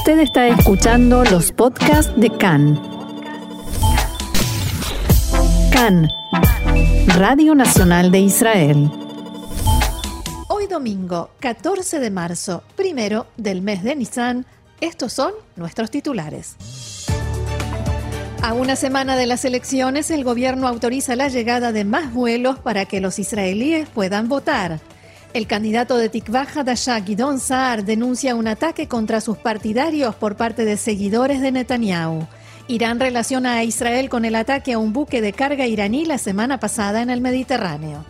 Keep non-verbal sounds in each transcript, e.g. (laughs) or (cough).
Usted está escuchando los podcasts de CAN. CAN, Radio Nacional de Israel. Hoy domingo, 14 de marzo, primero del mes de Nisan, estos son nuestros titulares. A una semana de las elecciones, el gobierno autoriza la llegada de más vuelos para que los israelíes puedan votar. El candidato de Tikva Hadashah, Gidon Saar, denuncia un ataque contra sus partidarios por parte de seguidores de Netanyahu. Irán relaciona a Israel con el ataque a un buque de carga iraní la semana pasada en el Mediterráneo.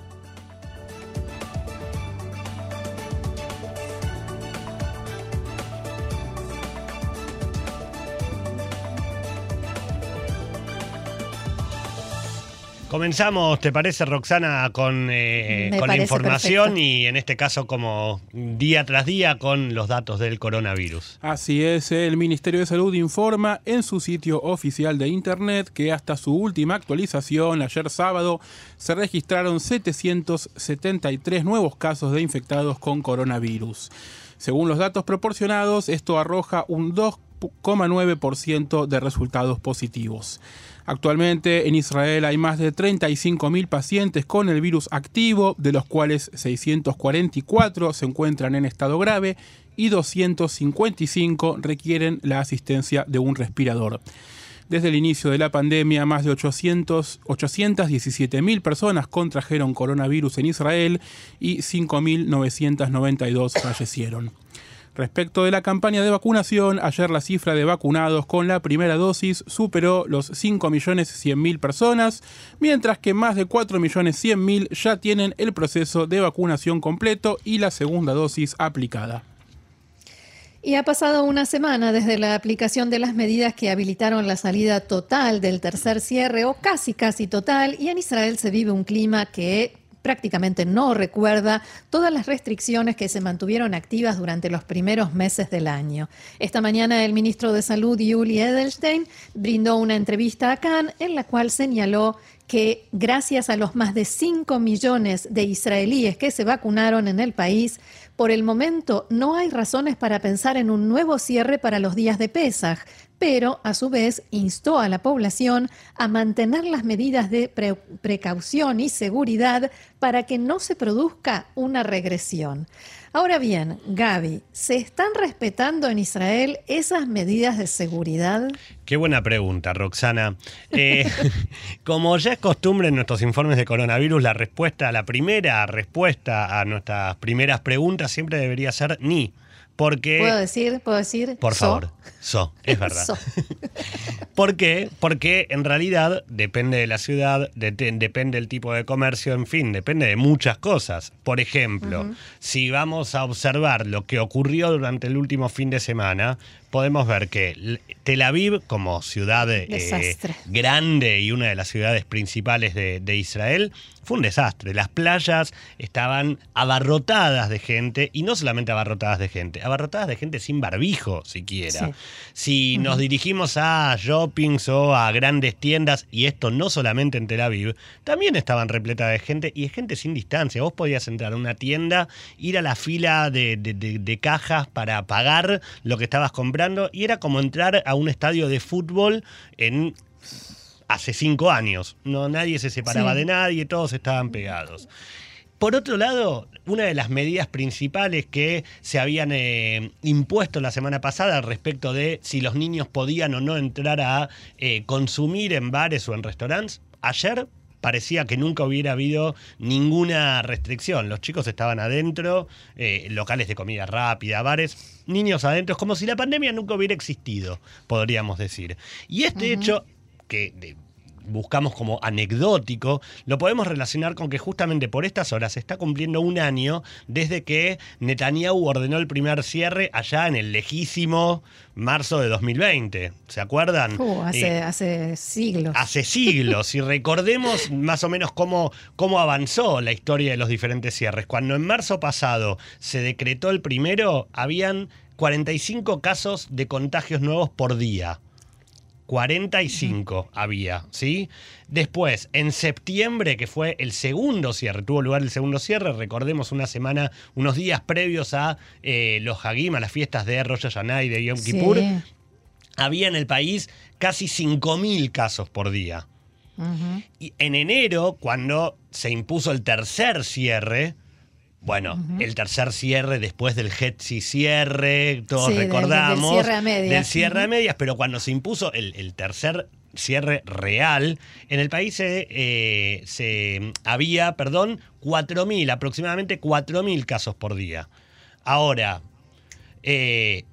Comenzamos, ¿te parece, Roxana, con, eh, la parece información perfecto. y en este caso como día tras día con los datos del coronavirus? Así es, el Ministerio de Salud informa en su sitio oficial de Internet que hasta su última actualización, ayer sábado, se registraron 773 nuevos casos de infectados con coronavirus. Según los datos proporcionados, esto arroja un 2,9% de resultados positivos. Actualmente en Israel hay más de 35.000 pacientes con el virus activo, de los cuales 644 se encuentran en estado grave y 255 requieren la asistencia de un respirador. Desde el inicio de la pandemia, más de 800 817.000 personas contrajeron coronavirus en Israel y 5.992 fallecieron. Respecto de la campaña de vacunación, ayer la cifra de vacunados con la primera dosis superó los 5.100.000 personas, mientras que más de 4.100.000 ya tienen el proceso de vacunación completo y la segunda dosis aplicada. Y ha pasado una semana desde la aplicación de las medidas que habilitaron la salida total del tercer cierre o casi casi total y en Israel se vive un clima que prácticamente no recuerda todas las restricciones que se mantuvieron activas durante los primeros meses del año. Esta mañana el ministro de Salud, Yuli Edelstein, brindó una entrevista a Cannes en la cual señaló que gracias a los más de 5 millones de israelíes que se vacunaron en el país, por el momento no hay razones para pensar en un nuevo cierre para los días de Pesaj, pero a su vez instó a la población a mantener las medidas de pre- precaución y seguridad para que no se produzca una regresión. Ahora bien, Gaby, ¿se están respetando en Israel esas medidas de seguridad? Qué buena pregunta, Roxana. Eh, (laughs) como ya es costumbre en nuestros informes de coronavirus, la respuesta, la primera respuesta a nuestras primeras preguntas siempre debería ser ni. Porque ¿Puedo decir? ¿Puedo decir? Por So. favor, so, es (laughs) verdad. So. ¿Por qué? Porque en realidad depende de la ciudad, de- de- depende del tipo de comercio, en fin, depende de muchas cosas. Por ejemplo, si vamos a observar lo que ocurrió durante el último fin de semana, podemos ver que Tel Aviv, como ciudad eh, grande y una de las ciudades principales de, de Israel, fue un desastre. Las playas estaban abarrotadas de gente, y no solamente abarrotadas de gente, abarrotadas de gente sin barbijo siquiera. Sí. Si nos dirigimos a shoppings o a grandes tiendas, y esto no solamente en Tel Aviv, también estaban repletas de gente y de gente sin distancia. Vos podías entrar a una tienda, ir a la fila de- de cajas para pagar lo que estabas comprando, y era como entrar a un estadio de fútbol en hace cinco años. No, nadie se separaba Sí. de nadie, todos estaban pegados. Por otro lado, una de las medidas principales que se habían eh, impuesto la semana pasada respecto de si los niños podían o no entrar a eh, consumir en bares o en restaurantes, ayer parecía que nunca hubiera habido ninguna restricción. Los chicos estaban adentro, eh, locales de comida rápida, bares, niños adentro, es como si la pandemia nunca hubiera existido, podríamos decir. Y este hecho que de- buscamos como anecdótico, lo podemos relacionar con que justamente por estas horas se está cumpliendo un año desde que Netanyahu ordenó el primer cierre allá en el lejísimo marzo de 2020. ¿Se acuerdan? Uh, hace, Eh, hace siglos. hace siglos y recordemos más o menos cómo, cómo avanzó la historia de los diferentes cierres. Cuando en marzo pasado se decretó el primero, habían 45 casos de contagios nuevos por día. 45 había, ¿sí? Después, en septiembre, que fue el segundo cierre, tuvo lugar el segundo cierre, recordemos una semana, unos días previos a eh, los Hagim, a las fiestas de Rosh Hashanah y de Yom Sí. Kippur, había en el país casi 5.000 casos por día. Y en enero, cuando se impuso el tercer cierre, bueno, el tercer cierre después del Hetzi cierre, todos Sí, del- del recordamos. cierre a medias. Del cierre a medias, pero cuando se impuso el, el tercer cierre real, en el país se, eh, se había, perdón, 4.000, aproximadamente 4.000 casos por día. Ahora, eh,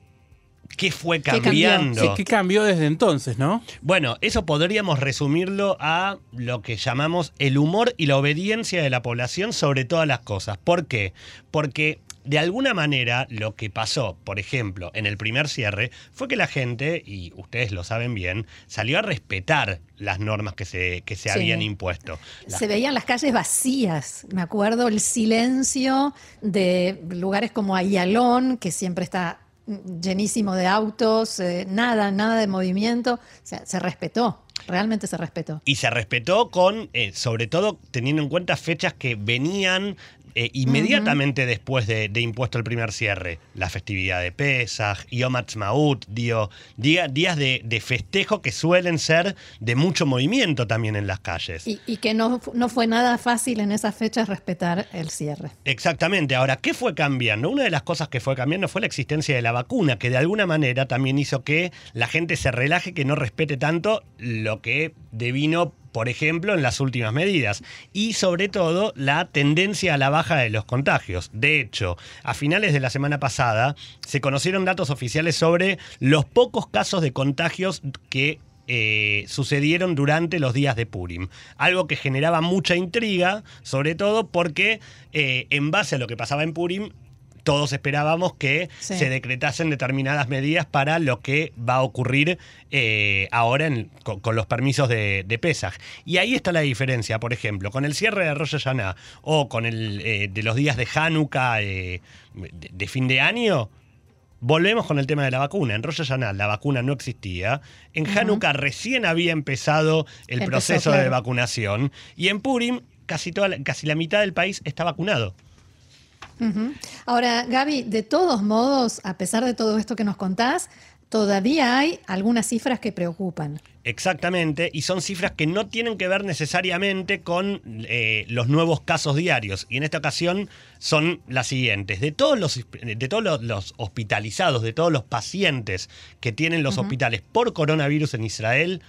¿qué fue cambió? cambiando? Sí, que cambió desde entonces, ¿no? Bueno, eso podríamos resumirlo a lo que llamamos el humor y la obediencia de la población sobre todas las cosas. ¿Por qué? Porque de alguna manera lo que pasó, por ejemplo, en el primer cierre, fue que la gente, y ustedes lo saben bien, salió a respetar las normas que se, que se Sí. habían impuesto. La- Se veían las calles vacías. Me acuerdo el silencio de lugares como Ayalón, que siempre está llenísimo de autos, eh, nada, nada de movimiento. O sea, se respetó, realmente se respetó. Y se respetó con, eh, sobre todo teniendo en cuenta fechas que venían eh, inmediatamente después de, de impuesto el primer cierre. La festividad de Pesach, Yom Ha'atzmaut, día- días de, de festejo que suelen ser de mucho movimiento también en las calles. Y, y que no, no fue nada fácil en esas fechas respetar el cierre. Exactamente. Ahora, ¿qué fue cambiando? Una de las cosas que fue cambiando fue la existencia de la vacuna, que de alguna manera también hizo que la gente se relaje, que no respete tanto lo que devino, por ejemplo, en las últimas medidas. Y sobre todo, la tendencia a la baja de los contagios. De hecho, a finales de la semana pasada se conocieron datos oficiales sobre los pocos casos de contagios que eh, sucedieron durante los días de Purim. Algo que generaba mucha intriga, sobre todo porque eh, en base a lo que pasaba en Purim, todos esperábamos que Sí. se decretasen determinadas medidas para lo que va a ocurrir eh, ahora en- con, con los permisos de, de Pesaj. Y ahí está la diferencia, por ejemplo, con el cierre de Rosh Hashanah o con el eh, de los días de Hanukkah eh, de, de fin de año, Volvemos con el tema de la vacuna. En Rosh Hashanah la vacuna no existía. En Hanukkah recién había empezado el Empezó, proceso de vacunación. Y en Purim casi, toda casi la mitad del país está vacunado. Ahora, Gaby, de todos modos, a pesar de todo esto que nos contás, todavía hay algunas cifras que preocupan. Exactamente, y son cifras que no tienen que ver necesariamente con eh, los nuevos casos diarios. Y en esta ocasión son las siguientes. De todos los, de todos los, los hospitalizados, de todos los pacientes que tienen los hospitales por coronavirus en Israel,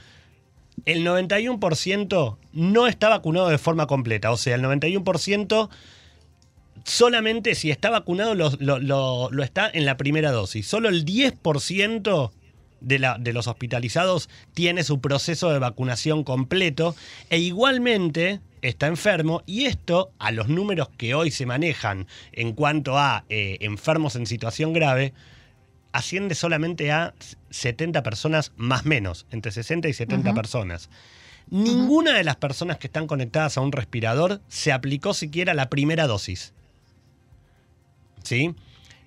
el 91% no está vacunado de forma completa. O sea, el 91% solamente si está vacunado lo, lo- lo- lo está en la primera dosis. Solo el 10% de, la- de los hospitalizados tiene su proceso de vacunación completo e igualmente está enfermo y esto a los números que hoy se manejan en cuanto a eh, enfermos en situación grave asciende solamente a 70 personas más menos, entre 60 y 70 personas. Ninguna de las personas que están conectadas a un respirador se aplicó siquiera la primera dosis. ¿Sí?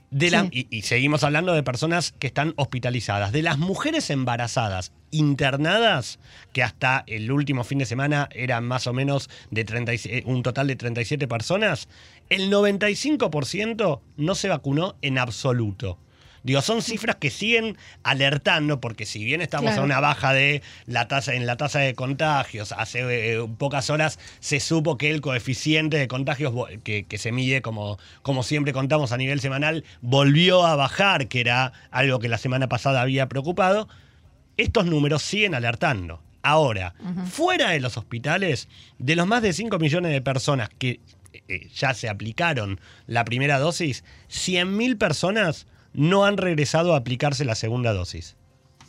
De la- Sí. y, y seguimos hablando de personas que están hospitalizadas. De las mujeres embarazadas internadas, que hasta el último fin de semana eran más o menos de 37 un total de 37 personas, el 95% no se vacunó en absoluto. Digo, son cifras que siguen alertando, porque si bien estamos Claro. a una baja de la tasa, en la tasa de contagios, hace eh, pocas horas se supo que el coeficiente de contagios que, que se mide, como, como siempre contamos a nivel semanal, volvió a bajar, que era algo que la semana pasada había preocupado. Estos números siguen alertando. Ahora, fuera de los hospitales, de los más de 5 millones de personas que eh, ya se aplicaron la primera dosis, 100.000 personas no han regresado a aplicarse la segunda dosis.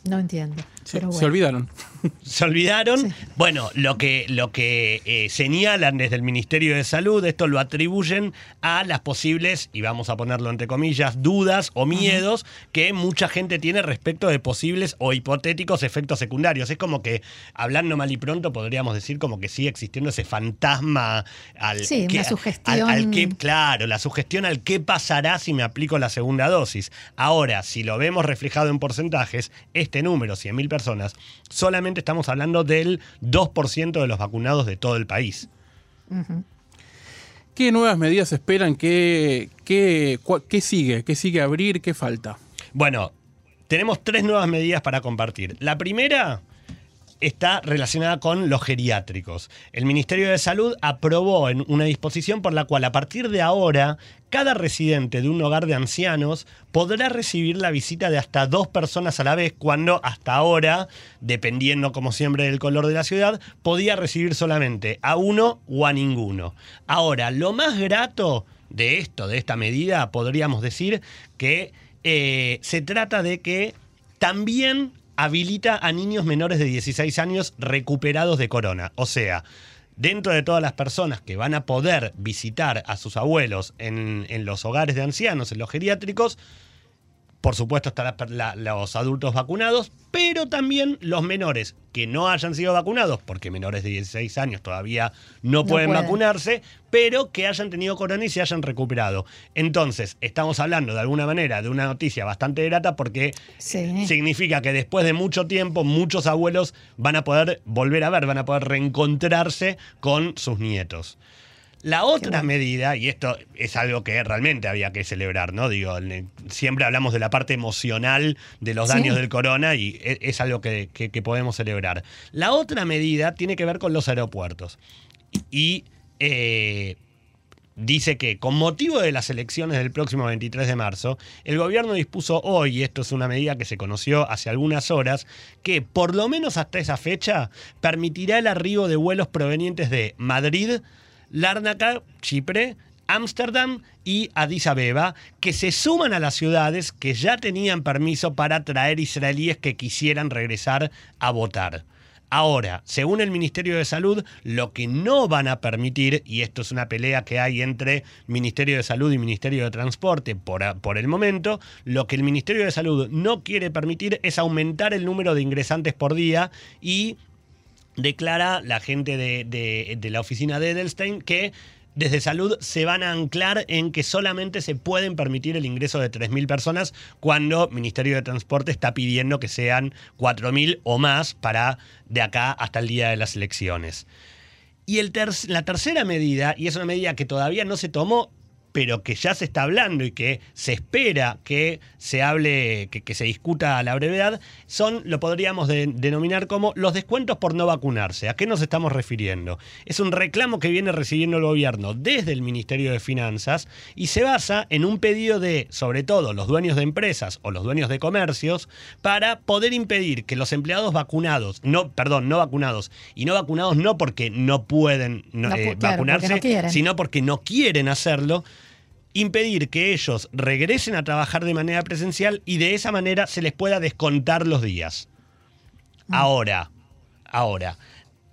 No entiendo. Sí, pero Se olvidaron. (laughs) Se olvidaron. Bueno, lo que, lo que eh, señalan desde el Ministerio de Salud, esto lo atribuyen a las posibles, y vamos a ponerlo entre comillas, dudas o miedos que mucha gente tiene respecto de posibles o hipotéticos efectos secundarios. Es como que, hablando mal y pronto, podríamos decir como que sigue existiendo ese fantasma al Sí, que, una sugestión. al- al que- claro, la sugestión al qué pasará si me aplico la segunda dosis. Ahora, si lo vemos reflejado en porcentajes, este número, 100.000 personas, solamente estamos hablando del 2% de los vacunados de todo el país. ¿Qué nuevas medidas esperan? ¿Qué, qué, cua- qué sigue? ¿Qué sigue abrir? ¿Qué falta? Bueno, tenemos tres nuevas medidas para compartir. La primera está relacionada con los geriátricos. El Ministerio de Salud aprobó en una disposición por la cual a partir de ahora cada residente de un hogar de ancianos podrá recibir la visita de hasta dos personas a la vez cuando hasta ahora, dependiendo como siempre del color de la ciudad, podía recibir solamente a uno o a ninguno. Ahora, lo más grato de esto, de esta medida, podríamos decir que eh, se trata de que también habilita a niños menores de 16 años recuperados de corona. O sea, dentro de todas las personas que van a poder visitar a sus abuelos en, en los hogares de ancianos, en los geriátricos, por supuesto la- los adultos vacunados, pero también los menores que no hayan sido vacunados, porque menores de 16 años todavía no, No pueden pueden. vacunarse, pero que hayan tenido corona y se hayan recuperado. Entonces, estamos hablando de alguna manera de una noticia bastante grata porque Sí. significa que después de mucho tiempo muchos abuelos van a poder volver a ver, van a poder reencontrarse con sus nietos. La otra bueno. medida, y esto es algo que realmente había que celebrar, ¿no? Digo, siempre hablamos de la parte emocional de los Sí. daños del corona y e- es, algo que, que- que podemos celebrar. La otra medida tiene que ver con los aeropuertos. Y eh, dice que con motivo de las elecciones del próximo 23 de marzo, el gobierno dispuso hoy, y esto es una medida que se conoció hace algunas horas, que por lo menos hasta esa fecha permitirá el arribo de vuelos provenientes de Madrid, Lárnaca, Chipre, Ámsterdam y Addis Abeba, que se suman a las ciudades que ya tenían permiso para traer israelíes que quisieran regresar a votar. Ahora, según el Ministerio de Salud, lo que no van a permitir, y esto es una pelea que hay entre Ministerio de Salud y Ministerio de Transporte por, por el momento, lo que el Ministerio de Salud no quiere permitir es aumentar el número de ingresantes por día y declara la gente de, de- la oficina de Edelstein que desde salud se van a anclar en que solamente se pueden permitir el ingreso de 3.000 personas cuando Ministerio de Transporte está pidiendo que sean 4.000 o más para de acá hasta el día de las elecciones. Y el ter- la tercera medida, y es una medida que todavía no se tomó, pero que ya se está hablando y que se espera que se hable, que, que se discuta a la brevedad, son, lo podríamos de- denominar como los descuentos por no vacunarse. ¿A qué nos estamos refiriendo? Es un reclamo que viene recibiendo el gobierno desde el Ministerio de Finanzas y se basa en un pedido de, sobre todo, los dueños de empresas o los dueños de comercios, para poder impedir que los empleados vacunados, no, perdón, no vacunados, y no vacunados no porque no pueden no, No pu- eh, claro, porque vacunarse, no sino porque no quieren hacerlo, impedir que ellos regresen a trabajar de manera presencial y de esa manera se les pueda descontar los días. Mm. Ahora, ahora.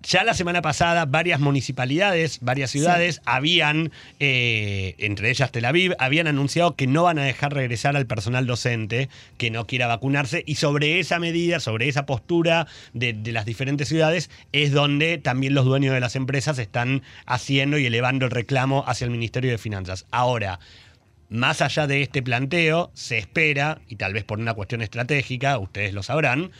Ya la semana pasada varias municipalidades, varias ciudades habían, eh, entre ellas Tel Aviv, habían anunciado que no van a dejar regresar al personal docente que no quiera vacunarse y sobre esa medida, sobre esa postura de, de las diferentes ciudades es donde también los dueños de las empresas están haciendo y elevando el reclamo hacia el Ministerio de Finanzas. Ahora, más allá de este planteo, se espera, y tal vez por una cuestión estratégica, ustedes lo sabrán,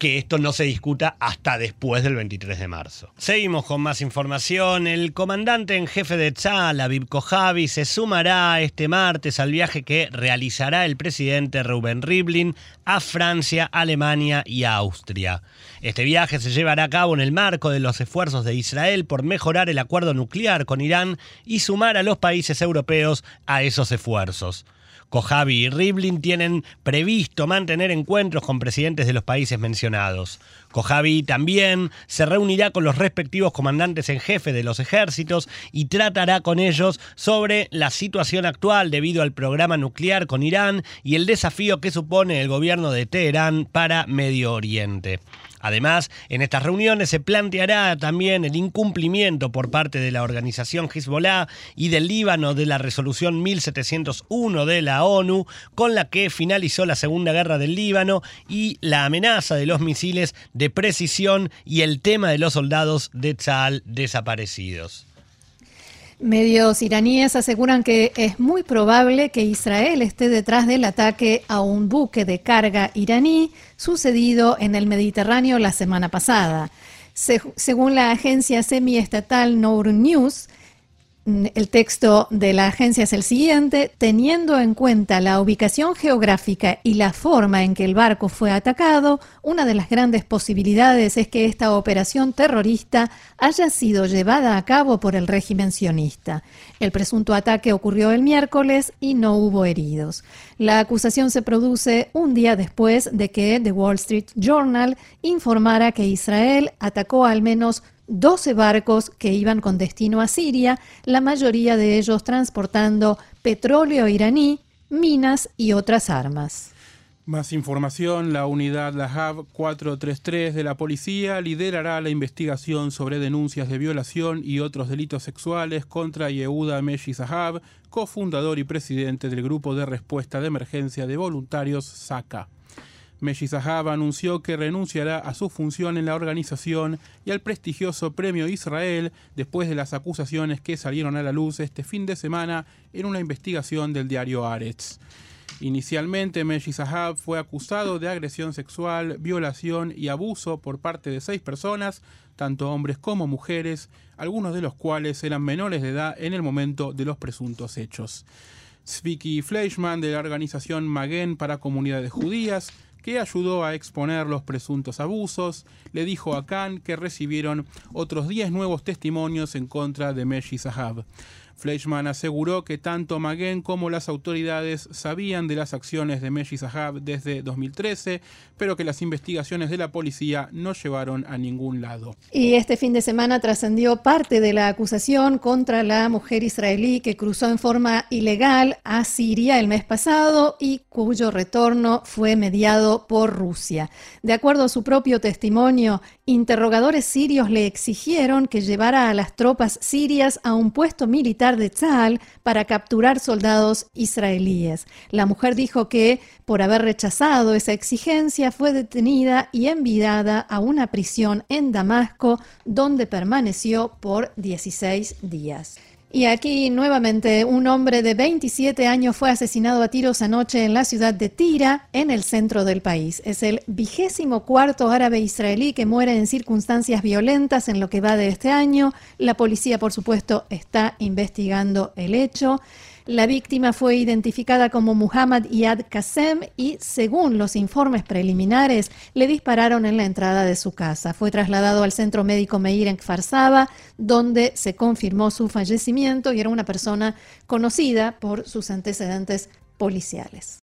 que esto no se discuta hasta después del 23 de marzo. Seguimos con más información. El comandante en jefe de Tzal, Aviv Kojavi, se sumará este martes al viaje que realizará el presidente Reuben Rivlin a Francia, Alemania y Austria. Este viaje se llevará a cabo en el marco de los esfuerzos de Israel por mejorar el acuerdo nuclear con Irán y sumar a los países europeos a esos esfuerzos. Kojavi y Rivlin tienen previsto mantener encuentros con presidentes de los países mencionados. Kojavi también se reunirá con los respectivos comandantes en jefe de los ejércitos y tratará con ellos sobre la situación actual debido al programa nuclear con Irán y el desafío que supone el gobierno de Teherán para Medio Oriente. Además, en estas reuniones se planteará también el incumplimiento por parte de la organización Hezbollah y del Líbano de la resolución 1701 de la ONU, con la que finalizó la Segunda Guerra del Líbano y la amenaza de los misiles de precisión y el tema de los soldados de Tzal desaparecidos. Medios iraníes aseguran que es muy probable que Israel esté detrás del ataque a un buque de carga iraní sucedido en el Mediterráneo la semana pasada. según la agencia semiestatal Nour News, el texto de la agencia es el siguiente, teniendo en cuenta la ubicación geográfica y la forma en que el barco fue atacado, una de las grandes posibilidades es que esta operación terrorista haya sido llevada a cabo por el régimen sionista. El presunto ataque ocurrió el miércoles y no hubo heridos. La acusación se produce un día después de que The Wall Street Journal informara que Israel atacó al menos 12 barcos que iban con destino a Siria, la mayoría de ellos transportando petróleo iraní, minas y otras armas. Más información, la unidad Lahav 433 de la policía liderará la investigación sobre denuncias de violación y otros delitos sexuales contra Yehuda Meshi Zahab, cofundador y presidente del Grupo de Respuesta de Emergencia de Voluntarios SACA. Meshi anunció que renunciará a su función en la organización y al prestigioso Premio Israel después de las acusaciones que salieron a la luz este fin de semana en una investigación del diario Aretz. Inicialmente, Meshi Zahab fue acusado de agresión sexual, violación y abuso por parte de seis personas, tanto hombres como mujeres, algunos de los cuales eran menores de edad en el momento de los presuntos hechos. Zviki Fleischmann de la organización Magen para Comunidades Judías que ayudó a exponer los presuntos abusos, le dijo a Khan que recibieron otros 10 nuevos testimonios en contra de Meshi Zahab. Fleischmann aseguró que tanto Maguen como las autoridades sabían de las acciones de Meshi Zahab desde 2013, pero que las investigaciones de la policía no llevaron a ningún lado. Y este fin de semana trascendió parte de la acusación contra la mujer israelí que cruzó en forma ilegal a Siria el mes pasado y cuyo retorno fue mediado por Rusia. De acuerdo a su propio testimonio, interrogadores sirios le exigieron que llevara a las tropas sirias a un puesto militar de Tzal para capturar soldados israelíes. La mujer dijo que, por haber rechazado esa exigencia, fue detenida y enviada a una prisión en Damasco, donde permaneció por 16 días. Y aquí nuevamente un hombre de 27 años fue asesinado a tiros anoche en la ciudad de Tira, en el centro del país. Es el vigésimo cuarto árabe israelí que muere en circunstancias violentas en lo que va de este año. La policía, por supuesto, está investigando el hecho. La víctima fue identificada como Muhammad Iyad Qasem y, según los informes preliminares, le dispararon en la entrada de su casa. Fue trasladado al centro médico Meir en Kfar donde se confirmó su fallecimiento y era una persona conocida por sus antecedentes policiales.